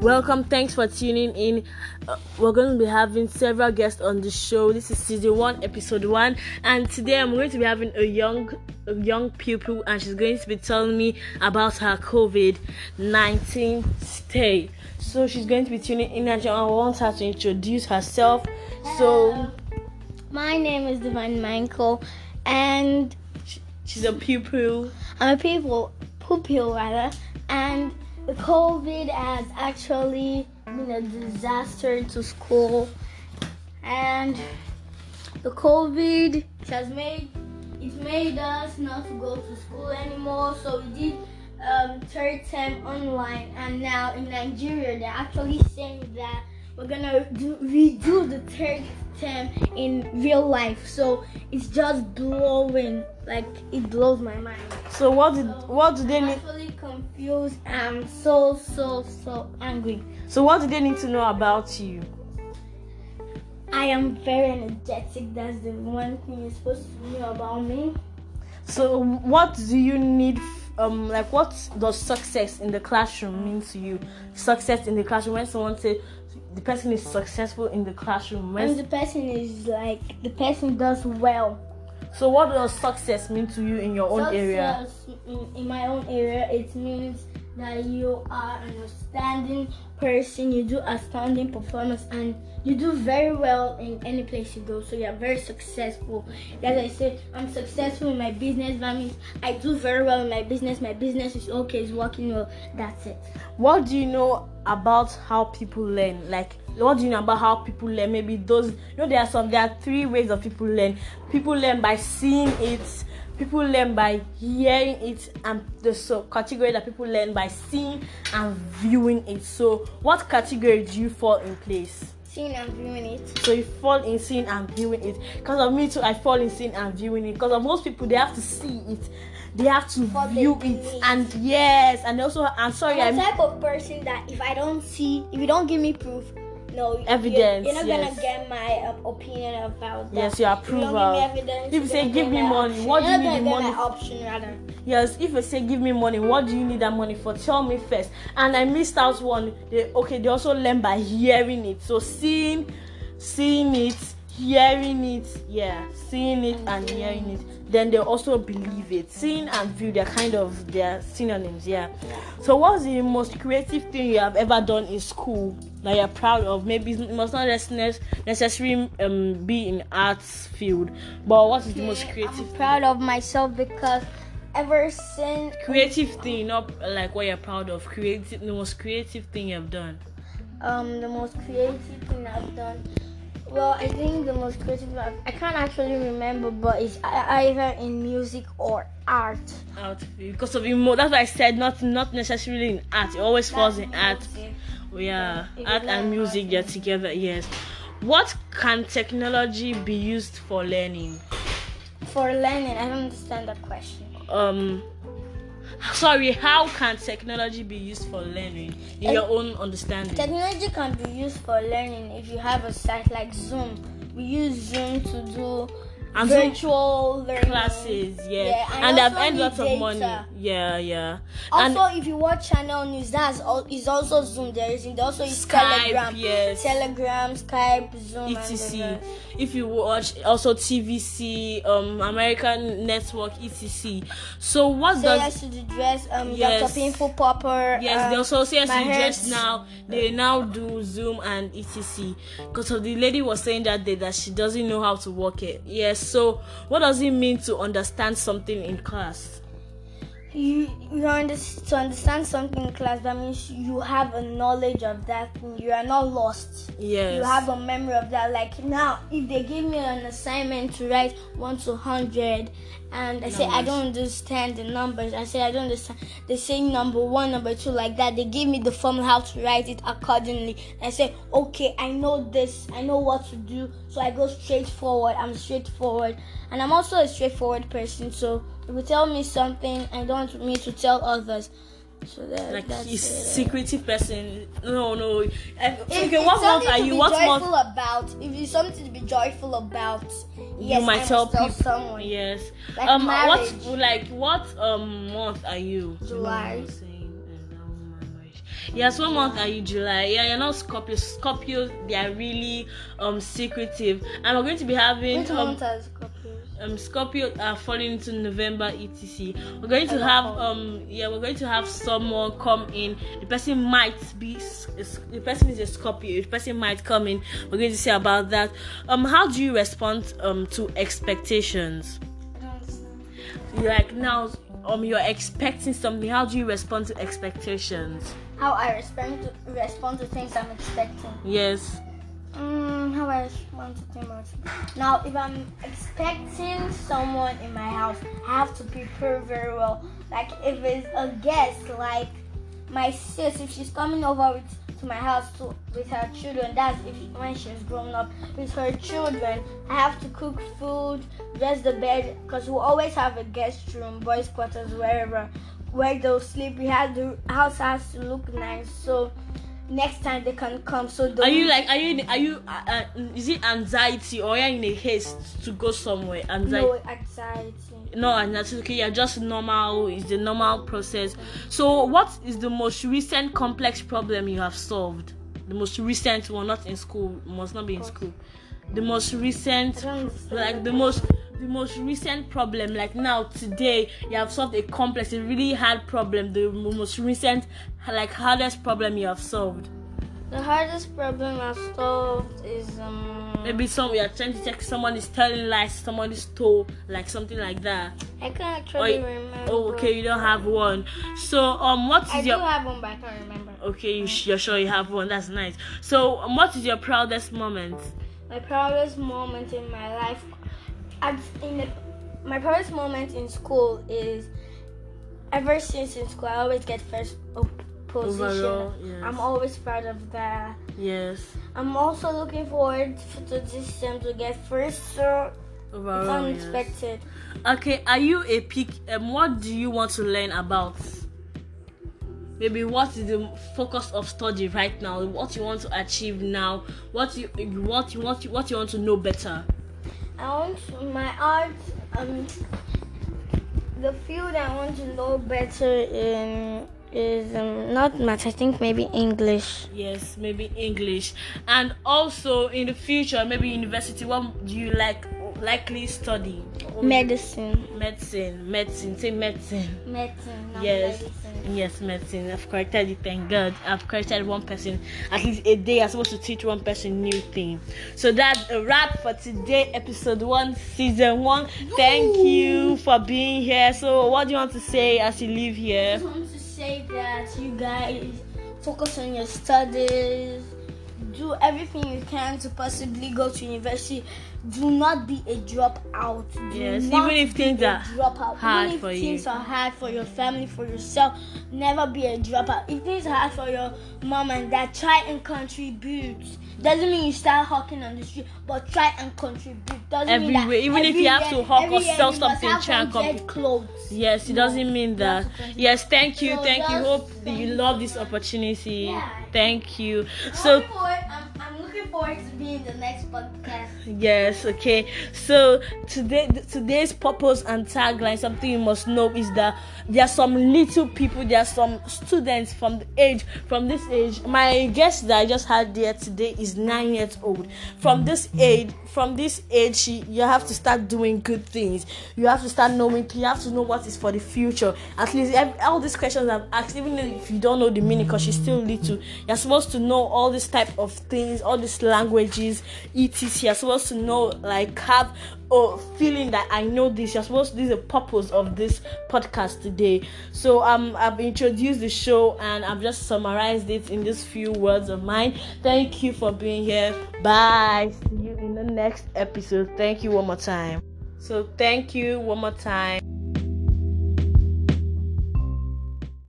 Welcome. Thanks for tuning in. Uh, we're going to be having several guests on the show. This is season one, episode one, and today I'm going to be having a young, a young pupil, and she's going to be telling me about her COVID nineteen stay. So she's going to be tuning in, and I want her to introduce herself. So My name is Divine Michael, and she's a pupil. I'm a pupil, pupil rather, and COVID has actually been a disaster to school, and the COVID has made it made us not to go to school anymore. So we did um, third term online, and now in Nigeria they're actually saying that we're gonna do redo the third term in real life. So it's just blowing, like it blows my mind. So what did what do they need? actually confused. I'm so so so angry. So what do they need to know about you? I am very energetic. That's the one thing you're supposed to know about me. So what do you need? Um, like what does success in the classroom mean to you? Success in the classroom when someone say the person is successful in the classroom. When When, the person is like the person does well. so what does success mean to you in your own area? In, in my own area, it means that you are an outstanding person. You do outstanding performance, and you do very well in any place you go. So you are very successful. As I said, I'm successful in my business. That means I do very well in my business. My business is okay. It's working well. That's it. What do you know about how people learn? Like what do you know about how people learn? Maybe those you know there are some there are three ways of people learn. People learn by seeing it. People learn by hearing it, and the so category that people learn by seeing and viewing it. So, what category do you fall in place? Seeing and viewing it. So you fall in seeing and viewing it. Because of me too, I fall in seeing and viewing it. Because of most people, they have to see it, they have to they view it, it. and yes, and also I'm sorry, I'm the type of person that if I don't see, if you don't give me proof, no Evidence, You're, not yes. gonna get my um, opinion about that. Yes, your If you approval. give me evidence, If you you're say, "Give me money," option. what do You're you need the money option rather? yes. If you say give me money, what do you need that money for? Tell me first. And I missed out one. They okay. They also learn by hearing it. So seeing, seeing it, hearing it, yeah, seeing it and hearing it. Then they also believe it. Seeing and view, they're kind of they're synonyms, yeah. So what's the most creative thing you have ever done in school that you're proud of? Maybe it must not necessarily um, be in arts field, but what is the most creative? I'm proud of myself because ever since creative thing, not like what you're proud of. Creative, the most creative thing you've done. um the most creative thing I've done. Well, I think the most creative I've, I can't actually remember, but it's either in music or art. Art because of emo. That's why I said not not necessarily in art. It always falls in art. Yeah, If you art and music they're together. Yes. What can technology be used for learning? For learning, I don't understand that question. Um. Sorry, how can technology be used for learning in your own understanding? Technology can be used for learning if you have a site like Zoom. We use Zoom to do And virtual learning Classes, yeah, Yeah, and and, they've earned the lots of money. data. Yeah, yeah. Also, and if you watch channel news, that's all. Is also Zoom. There is. They also use Skype, Telegram, yes. Telegram, Skype, Zoom, etc. If you watch also TVC, um, American Network, etc. So what the does yes to the dress. Um, Yes. Dr. Painful Popper. Yes, um, they also say yes, just hands- now they now do Zoom and etc. Because of the lady was saying that day that she doesn't know how to work it. Yes, so what does it mean to understand something in class? you you understand to understand something in class. That means you have a knowledge of that thing. You are not lost. Yes. you have a memory of that. Like now, if they give me an assignment to write one to hundred, and I say I don't understand the numbers, I say I don't understand. They say number one, number two, like that. They give me the formula how to write it accordingly. I say okay, I know this, I know what to do, so I go straight forward. I'm straightforward, and I'm also a straightforward person. So if you tell me something, I don't want me to tell others. So that, Like that's he's it. secretive person. No, no. If Okay, what month are you? What joyful month? about, if it's something to be joyful about, yes, you might tell people. someone. Yes. Like um. marriage. What like what um month are you? July. Yes, one month are you July? Yeah, you're not Scorpio. Scorpio, they are really um secretive, and we're going to be having Which um, month are Scorpios? um Scorpio are falling into November etc. We're going to have um yeah we're going to have someone come in. The person might be the person is a Scorpio. The person might come in. We're going to say about that. Um, how do you respond um to expectations? I don't understand. Like now um you're expecting something. How do you respond to expectations? How I respond to respond to things I'm expecting. Yes. Mm, how I respond to things. Now, if I'm expecting someone in my house, I have to prepare very well. Like if it's a guest, like my sis, if she's coming over with, to my house to, with her children, that's if when she's grown up with her children, I have to cook food, dress the bed, because we always have a guest room, boys' quarters, wherever, where they'll sleep. We have the house has to look nice, so next time they can come. So Are you like are you are you uh, uh, is it anxiety or are you in a haste to go somewhere? Anxiety. no anxiety? no and that's okay you're just normal it's the normal process so what is the most recent complex problem you have solved the most recent one not in school must not be in school the most recent like the most the most recent problem like now today you have solved a complex a really hard problem the most recent like hardest problem you have solved The hardest problem I've solved is um maybe some you are trying to check someone is telling lies someone is stole like something like that I can't actually Oh, remember. oh okay you don't have one so um what is I your do have one, but I can't remember. Okay, you sh- you're sure you have one. That's nice. So, um, what is your proudest moment? My proudest moment in my life, at, in the, my proudest moment in school is ever since in school I always get first position. Overall, yes. I'm always proud of that. Yes, I'm also looking forward to this sem to get first. So it's overall. yes. Okay, are you a pick? Um, what do you want to learn about? Maybe what is the focus of study right now? What you want to achieve now? What you what you want what you want to know better? I want my art. Um, the field I want to know better in is um, not math. I think maybe English. Yes, maybe English, and also in the future, maybe university. What do you like likely study? Medicine. Medicine, medicine. Say medicine. Medicine. Yes. medicine. Yes, medicine. I've corrected it. Thank God. I've corrected one person. At least a day, I'm supposed to teach one person new thing. So that's a wrap for today, episode one, season one. Thank you for being here. So, what do you want to say as you leave here I just want to say that you guys focus on your studies. Do everything you can to possibly go to university. Do not be a dropout. Do Yes, even if things are dropout. hard even if for you. things are hard for your family, for yourself, never be a dropout. If things are hard for your mom and dad, try and contribute. Doesn't mean you start hawking on the street, but try and contribute. Doesn't mean that even if every you have year- to hawk or sell something, have try and contribute. clothes. Yes, it doesn't mean that. Yes, thank you, So thank you. Hope you you. love this opportunity. Yeah. Thank you. So, I'm, forward to being the next podcast. Yes, okay. So today today's purpose and tagline, something you must know is that there are some little people, there are some students from the age from this age. My guest that I just had there today is nine years old. From this age, from this age, you have to start doing good things. You have to start knowing. You have to know what is for the future. At least all these questions I've asked, even if you don't know the meaning, because she's still little, you're supposed to know all this type of things, all these languages, etc. You're supposed to know, like, have a feeling that I know this. You're supposed. This is the purpose of this podcast today. So um, I've introduced the show and I've just summarized it in these few words of mine. Thank you for being here. Bye. See you in the next episode. Thank you one more time. So thank you one more time.